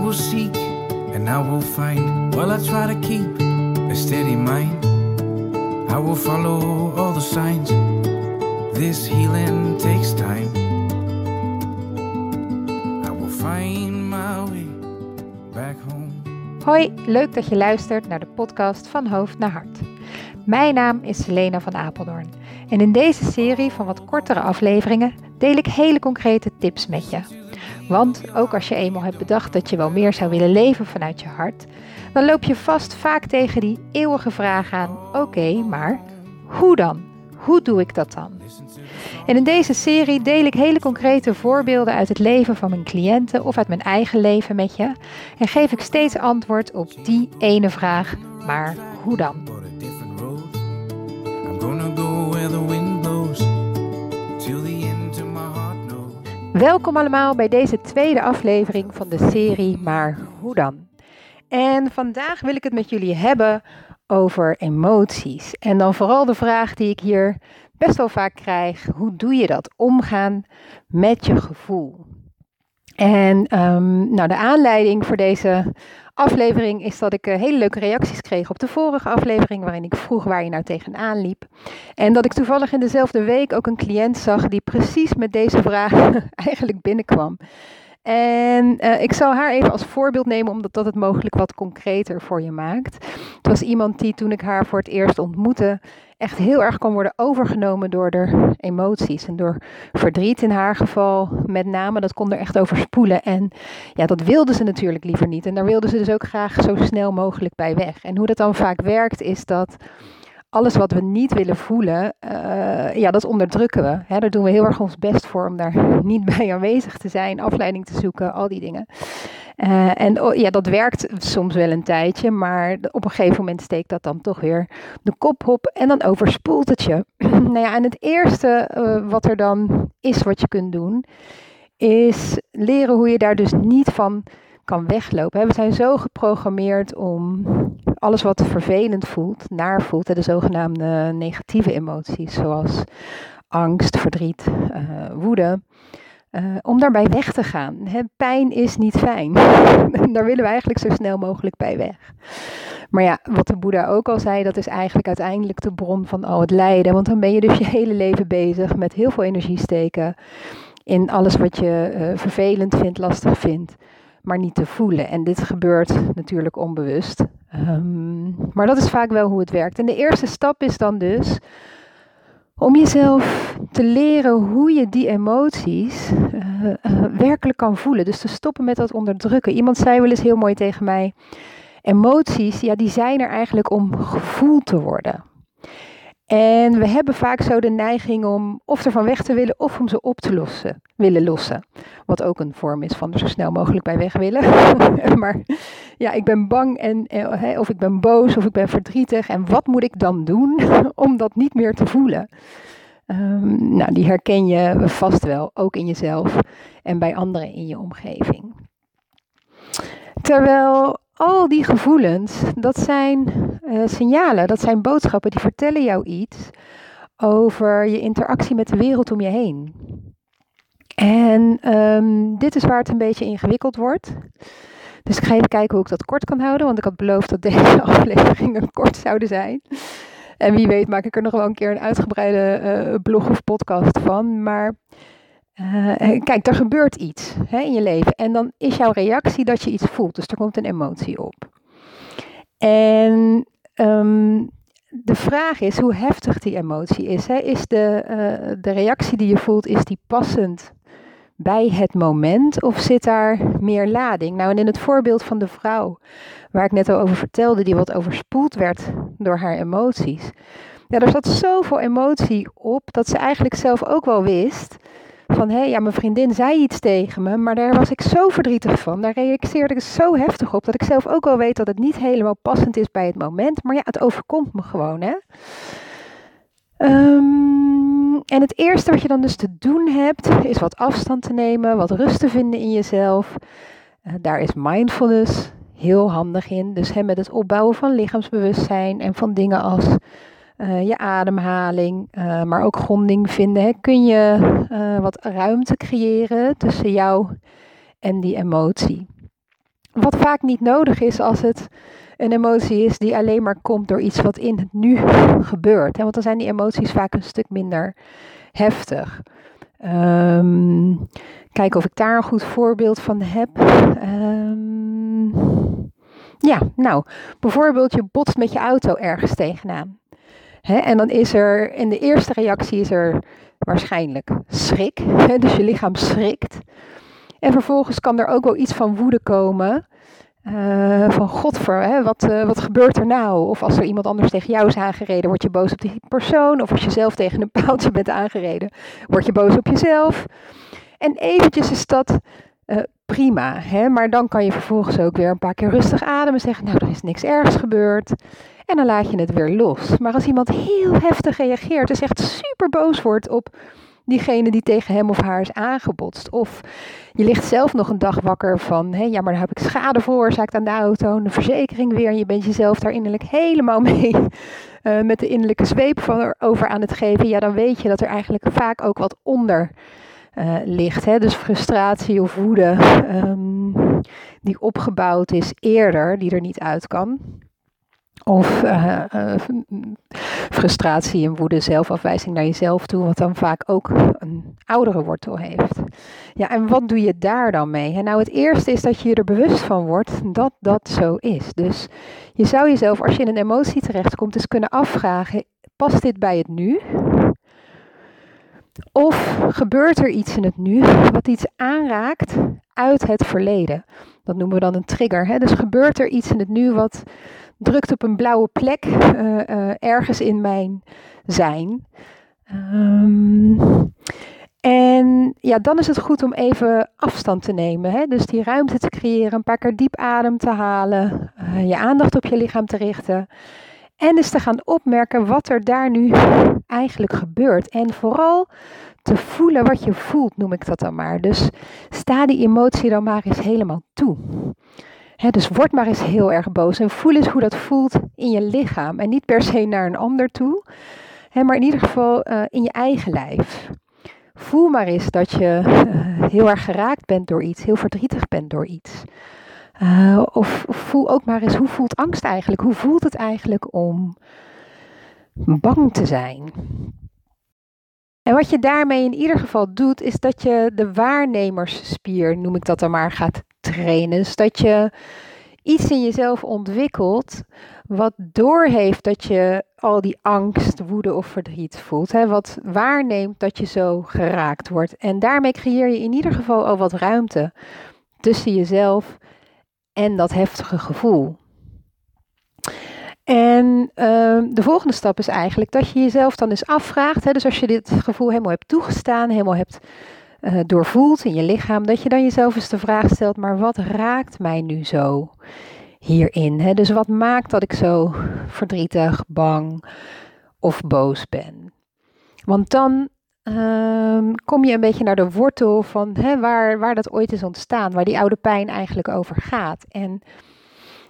will seek and I will find. While I try to keep a steady mind, I will follow all the signs. This healing takes time. I will find my way back home. Hoi, leuk dat je luistert naar de podcast van Hoofd naar Hart. Mijn naam is Selena van Apeldoorn en in deze serie van wat kortere afleveringen deel ik hele concrete tips met je. Want ook als je eenmaal hebt bedacht dat je wel meer zou willen leven vanuit je hart, dan loop je vast vaak tegen die eeuwige vraag aan: oké, maar hoe dan? Hoe doe ik dat dan? En in deze serie deel ik hele concrete voorbeelden uit het leven van mijn cliënten of uit mijn eigen leven met je. En geef ik steeds antwoord op die ene vraag: maar hoe dan? Welkom allemaal bij deze tweede aflevering van de serie Maar hoe dan? En vandaag wil ik het met jullie hebben over emoties. En dan vooral de vraag die ik hier best wel vaak krijg: hoe doe je dat? Omgaan met je gevoel. En ehm, nou, de aanleiding voor deze aflevering is dat ik eh, hele leuke reacties kreeg op de vorige aflevering, waarin ik vroeg waar je nou tegenaan liep. En dat ik toevallig in dezelfde week ook een cliënt zag die precies met deze vraag eigenlijk binnenkwam. En eh, ik zal haar even als voorbeeld nemen, omdat dat het mogelijk wat concreter voor je maakt. Het was iemand die toen ik haar voor het eerst ontmoette, echt heel erg kon worden overgenomen door de emoties. En door verdriet in haar geval, met name, dat kon er echt overspoelen. En ja, dat wilde ze natuurlijk liever niet. En daar wilde ze dus ook graag zo snel mogelijk bij weg. En hoe dat dan vaak werkt, is dat alles wat we niet willen voelen, eh, ja, dat onderdrukken we. Hè, daar doen we heel erg ons best voor om daar niet bij aanwezig te zijn, afleiding te zoeken, al die dingen. Eh, en ja, dat werkt soms wel een tijdje, maar op een gegeven moment steekt dat dan toch weer de kop op en dan overspoelt het je. nou ja, en het eerste eh, wat er dan is wat je kunt doen, is leren hoe je daar dus niet van kan weglopen. We zijn zo geprogrammeerd om alles wat vervelend voelt, naar voelt, de zogenaamde negatieve emoties, zoals angst, verdriet, uh, woede, uh, om daarbij weg te gaan. Pijn is niet fijn. Daar willen we eigenlijk zo snel mogelijk bij weg. Maar ja, wat de Boeddha ook al zei, dat is eigenlijk uiteindelijk de bron van al het lijden. Want dan ben je dus je hele leven bezig met heel veel energie steken in alles wat je uh, vervelend vindt, lastig vindt maar niet te voelen. En dit gebeurt natuurlijk onbewust. Um, maar dat is vaak wel hoe het werkt. En de eerste stap is dan dus om jezelf te leren hoe je die emoties uh, uh, werkelijk kan voelen. Dus te stoppen met dat onderdrukken. Iemand zei wel eens heel mooi tegen mij: emoties, ja, die zijn er eigenlijk om gevoeld te worden. En we hebben vaak zo de neiging om of ervan weg te willen of om ze op te lossen, willen lossen. Wat ook een vorm is van er zo snel mogelijk bij weg willen. maar ja, ik ben bang en, eh, of ik ben boos of ik ben verdrietig. En wat moet ik dan doen om dat niet meer te voelen? Um, nou, die herken je vast wel, ook in jezelf en bij anderen in je omgeving. Terwijl al die gevoelens, dat zijn uh, signalen, dat zijn boodschappen die vertellen jou iets over je interactie met de wereld om je heen. En um, dit is waar het een beetje ingewikkeld wordt. Dus ik ga even kijken hoe ik dat kort kan houden, want ik had beloofd dat deze afleveringen kort zouden zijn. En wie weet maak ik er nog wel een keer een uitgebreide uh, blog of podcast van. Maar uh, kijk, er gebeurt iets hè, in je leven. En dan is jouw reactie dat je iets voelt. Dus er komt een emotie op. En um, de vraag is hoe heftig die emotie is. Is de, uh, de reactie die je voelt, is die passend bij het moment of zit daar meer lading? Nou, en in het voorbeeld van de vrouw waar ik net al over vertelde, die wat overspoeld werd door haar emoties. Ja, er zat zoveel emotie op dat ze eigenlijk zelf ook wel wist van hé, ja, mijn vriendin zei iets tegen me, maar daar was ik zo verdrietig van. Daar reageerde ik zo heftig op dat ik zelf ook wel weet dat het niet helemaal passend is bij het moment. Maar ja, het overkomt me gewoon, hè. Um, en het eerste wat je dan dus te doen hebt, is wat afstand te nemen, wat rust te vinden in jezelf. Uh, daar is mindfulness heel handig in. Dus hè, met het opbouwen van lichaamsbewustzijn en van dingen als uh, je ademhaling, uh, maar ook gronding vinden. Hè. Kun je uh, wat ruimte creëren tussen jou en die emotie. Wat vaak niet nodig is als het een emotie is die alleen maar komt door iets wat in het nu gebeurt. Want dan zijn die emoties vaak een stuk minder heftig. Um, kijken of ik daar een goed voorbeeld van heb. Um, ja, nou, bijvoorbeeld je botst met je auto ergens tegenaan. En dan is er, in de eerste reactie is er waarschijnlijk schrik. dus je lichaam schrikt. En vervolgens kan er ook wel iets van woede komen. Uh, van godver, hè, wat, uh, wat gebeurt er nou? Of als er iemand anders tegen jou is aangereden, word je boos op die persoon. Of als je zelf tegen een paaltje bent aangereden, word je boos op jezelf. En eventjes is dat uh, prima, hè? maar dan kan je vervolgens ook weer een paar keer rustig ademen en zeggen, nou er is niks ergs gebeurd. En dan laat je het weer los. Maar als iemand heel heftig reageert, dus echt super boos wordt op diegene die tegen hem of haar is aangebotst. Of je ligt zelf nog een dag wakker van, hé, ja, maar dan heb ik schade veroorzaakt aan de auto, de verzekering weer. En je bent jezelf daar innerlijk helemaal mee uh, met de innerlijke zweep van over aan het geven. Ja, dan weet je dat er eigenlijk vaak ook wat onder uh, ligt. Hè? Dus frustratie of woede um, die opgebouwd is eerder, die er niet uit kan. Of uh, uh, frustratie en woede, zelfafwijzing naar jezelf toe, wat dan vaak ook een oudere wortel heeft. Ja, en wat doe je daar dan mee? Nou, het eerste is dat je je er bewust van wordt dat dat zo is. Dus je zou jezelf, als je in een emotie terechtkomt, eens kunnen afvragen: past dit bij het nu? Of gebeurt er iets in het nu wat iets aanraakt uit het verleden? Dat noemen we dan een trigger. Hè? Dus gebeurt er iets in het nu wat drukt op een blauwe plek uh, uh, ergens in mijn zijn? Um, en ja, dan is het goed om even afstand te nemen. Hè? Dus die ruimte te creëren, een paar keer diep adem te halen, uh, je aandacht op je lichaam te richten. En dus te gaan opmerken wat er daar nu eigenlijk gebeurt. En vooral te voelen wat je voelt, noem ik dat dan maar. Dus sta die emotie dan maar eens helemaal toe. dus word maar eens heel erg boos en voel eens hoe dat voelt in je lichaam. En niet per se naar een ander toe, maar in ieder geval uh, in je eigen lijf. Voel maar eens dat je uh, heel erg geraakt bent door iets, heel verdrietig bent door iets. Of, of, voel ook maar eens, hoe voelt angst eigenlijk? Hoe voelt het eigenlijk om bang te zijn? En wat je daarmee in ieder geval doet, is dat je de waarnemersspier, noem ik dat dan maar, gaat trainen. Dus dat je iets in jezelf ontwikkelt wat doorheeft dat je al die angst, woede of verdriet voelt. Hè, wat waarneemt dat je zo geraakt wordt. En daarmee creëer je in ieder geval al wat ruimte tussen jezelf en dat heftige gevoel. En uh, de volgende stap is eigenlijk dat je jezelf dan eens afvraagt. Hè, dus als je dit gevoel helemaal hebt toegestaan, helemaal hebt uh, doorvoeld in je lichaam, dat je dan jezelf eens de vraag stelt: maar wat raakt mij nu zo hierin? Hè? Dus wat maakt dat ik zo verdrietig, bang of boos ben? Want dan Um, kom je een beetje naar de wortel van waar, waar dat ooit is ontstaan, waar die oude pijn eigenlijk over gaat. En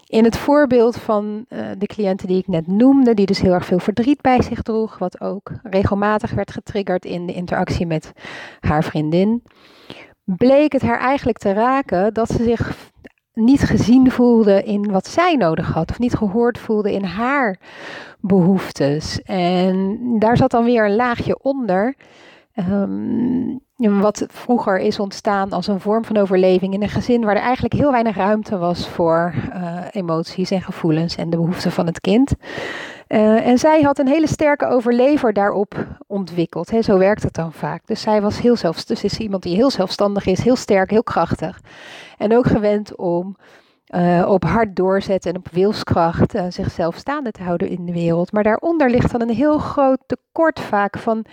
in het voorbeeld van uh, de cliënten die ik net noemde, die dus heel erg veel verdriet bij zich droeg, wat ook regelmatig werd getriggerd in de interactie met haar vriendin, bleek het haar eigenlijk te raken dat ze zich niet gezien voelde in wat zij nodig had, of niet gehoord voelde in haar behoeftes. En daar zat dan weer een laagje onder. Um, wat vroeger is ontstaan als een vorm van overleving in een gezin waar er eigenlijk heel weinig ruimte was voor uh, emoties en gevoelens en de behoeften van het kind. Uh, en zij had een hele sterke overlever daarop ontwikkeld. Hè, zo werkt het dan vaak. Dus zij was heel zelfstandig. Dus is iemand die heel zelfstandig is, heel sterk, heel krachtig. En ook gewend om uh, op hard doorzetten en op wilskracht uh, zichzelf staande te houden in de wereld. Maar daaronder ligt dan een heel groot tekort vaak van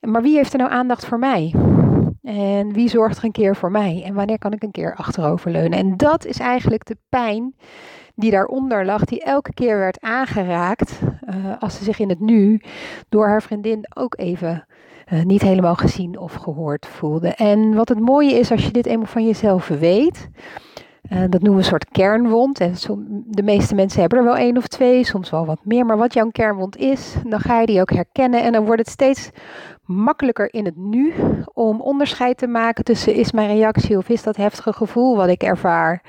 maar wie heeft er nou aandacht voor mij? En wie zorgt er een keer voor mij? En wanneer kan ik een keer achteroverleunen? En dat is eigenlijk de pijn die daaronder lag, die elke keer werd aangeraakt uh, als ze zich in het nu door haar vriendin ook even uh, niet helemaal gezien of gehoord voelde. En wat het mooie is als je dit eenmaal van jezelf weet, uh, dat noemen we een soort kernwond. En de meeste mensen hebben er wel één of twee, soms wel wat meer. Maar wat jouw kernwond is, dan ga je die ook herkennen. En dan wordt het steeds makkelijker in het nu om onderscheid te maken tussen is mijn reactie of is dat heftige gevoel wat ik ervaar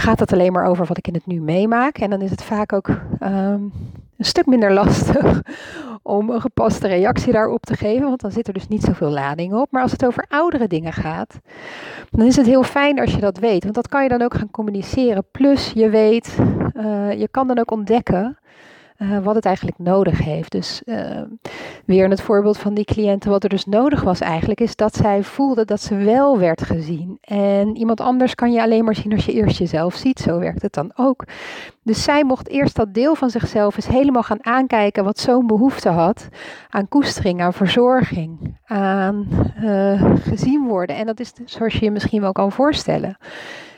gaat het alleen maar over wat ik in het nu meemaak. En dan is het vaak ook ehm, een stuk minder lastig om een gepaste reactie daarop te geven, want dan zit er dus niet zoveel lading op. Maar als het over oudere dingen gaat, dan is het heel fijn als je dat weet, want dat kan je dan ook gaan communiceren. Plus je weet, uh, je kan dan ook ontdekken uh, wat het eigenlijk nodig heeft. Dus uh, weer in het voorbeeld van die cliënten, wat er dus nodig was eigenlijk, is dat zij voelde dat ze wel werd gezien. En iemand anders kan je alleen maar zien als je eerst jezelf ziet. Zo werkt het dan ook. Dus zij mocht eerst dat deel van zichzelf eens helemaal gaan aankijken wat zo'n behoefte had aan koestering, aan verzorging, aan uh, gezien worden. En dat is dus, zoals je je misschien wel kan voorstellen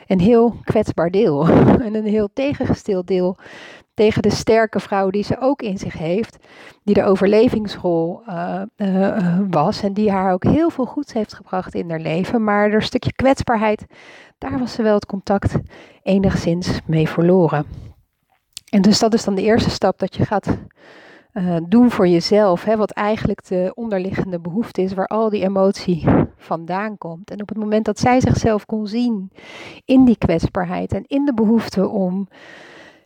een heel kwetsbaar deel en een heel tegengesteld deel tegen de sterke vrouw die ze ook in zich heeft, die de overlevingsrol uh, uh, was en die haar ook heel veel goeds heeft gebracht in haar leven. Maar er stukje kwetsbaarheid, daar was ze wel het contact enigszins mee verloren. En dus dat is dan de eerste stap dat je gaat doen voor jezelf, hè, wat eigenlijk de onderliggende behoefte is, waar al die emotie vandaan komt. En op het moment dat zij zichzelf kon zien in die kwetsbaarheid en in de behoefte om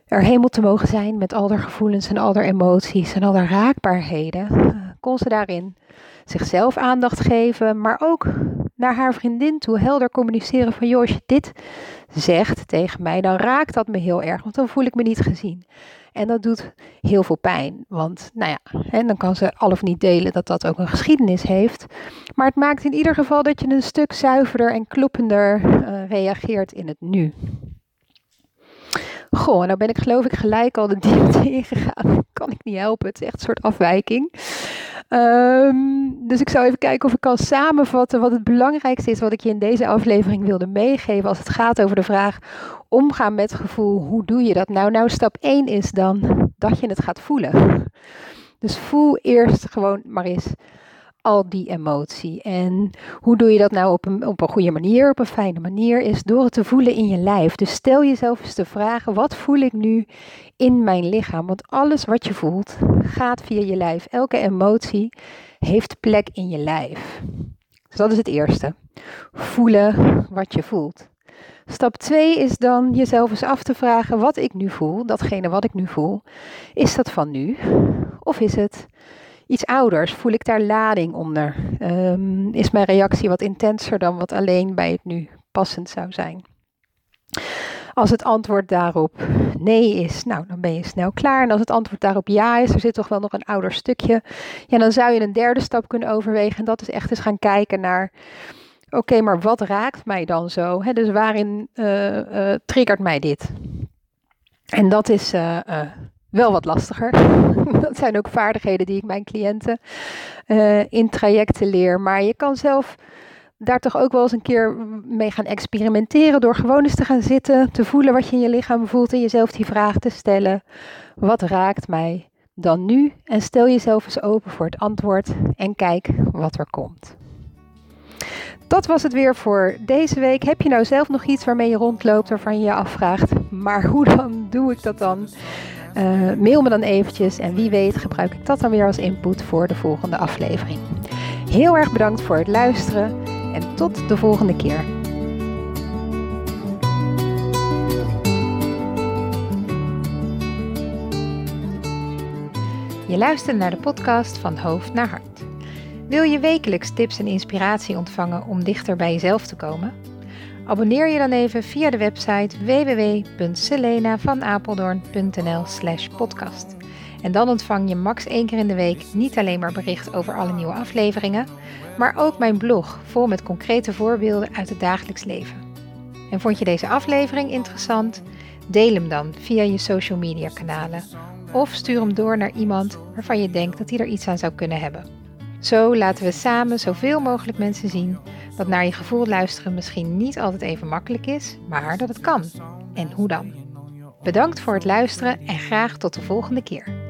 er helemaal te mogen zijn met al haar gevoelens en al haar emoties en al haar raakbaarheden, uh, kon ze daarin zichzelf aandacht geven, maar ook naar haar vriendin toe helder communiceren van joh, als je dit zegt tegen mij, dan raakt dat me heel erg, want dan voel ik me niet gezien. En dat doet heel veel pijn, want nou ja, en dan kan ze al of niet delen dat dat ook een geschiedenis heeft. Maar het maakt in ieder geval dat je een stuk zuiverder en kloppender uh, reageert in het nu. Goh, nou ben ik geloof ik gelijk al de diepte ingegaan. Kan ik niet helpen, het is echt een soort afwijking. Um, dus ik zou even kijken of ik kan samenvatten wat het belangrijkste is wat ik je in deze aflevering wilde meegeven als het gaat over de vraag omgaan met gevoel. Hoe doe je dat nou? Nou, stap 1 is dan dat je het gaat voelen. Dus voel eerst gewoon maar eens al die emotie. En hoe doe je dat nou op een, op een goede manier, op een fijne manier? Is door het te voelen in je lijf. Dus stel jezelf eens de vraag: wat voel ik nu in mijn lichaam? Want alles wat je voelt gaat via je lijf. Elke emotie heeft plek in je lijf. Dus dat is het eerste. Voelen wat je voelt. Stap 2 is dan jezelf eens af te vragen wat ik nu voel, datgene wat ik nu voel. Is dat van nu? Of is het iets ouders? Voel ik daar lading onder? Um, is mijn reactie wat intenser dan wat alleen bij het nu passend zou zijn? Als het antwoord daarop nee is, nou dan ben je snel klaar. En als het antwoord daarop ja is, er zit toch wel nog een ouder stukje. Ja, dan zou je een derde stap kunnen overwegen. En dat is echt eens gaan kijken naar. Oké, maar wat raakt mij dan zo? Dus waarin uh, uh, triggert mij dit? En dat is uh, wel wat lastiger. dat zijn ook vaardigheden die ik mijn cliënten uh, in trajecten leer. Maar je kan zelf daar toch ook wel eens een keer mee gaan experimenteren. Door gewoon eens te gaan zitten, te voelen wat je in je lichaam voelt en jezelf die vraag te stellen. Wat raakt mij dan nu? En stel jezelf eens open voor het antwoord en kijk wat er komt. Dat was het weer voor deze week. Heb je nou zelf nog iets waarmee je rondloopt waarvan je je afvraagt, maar hoe dan doe ik dat dan? Uh, mail me dan eventjes en wie weet gebruik ik dat dan weer als input voor de volgende aflevering. Heel erg bedankt voor het luisteren en tot de volgende keer. Je luistert naar de podcast van Hoofd naar Hart. Wil je wekelijks tips en inspiratie ontvangen om dichter bij jezelf te komen? Abonneer je dan even via de website www.selenavanapeldoorn.nl/slash podcast. En dan ontvang je max één keer in de week niet alleen maar bericht over alle nieuwe afleveringen, maar ook mijn blog vol met concrete voorbeelden uit het dagelijks leven. En vond je deze aflevering interessant? Deel hem dan via je social media kanalen of stuur hem door naar iemand waarvan je denkt dat hij er iets aan zou kunnen hebben. Zo laten we samen zoveel mogelijk mensen zien dat naar je gevoel luisteren misschien niet altijd even makkelijk is, maar dat het kan. En hoe dan? Bedankt voor het luisteren en graag tot de volgende keer.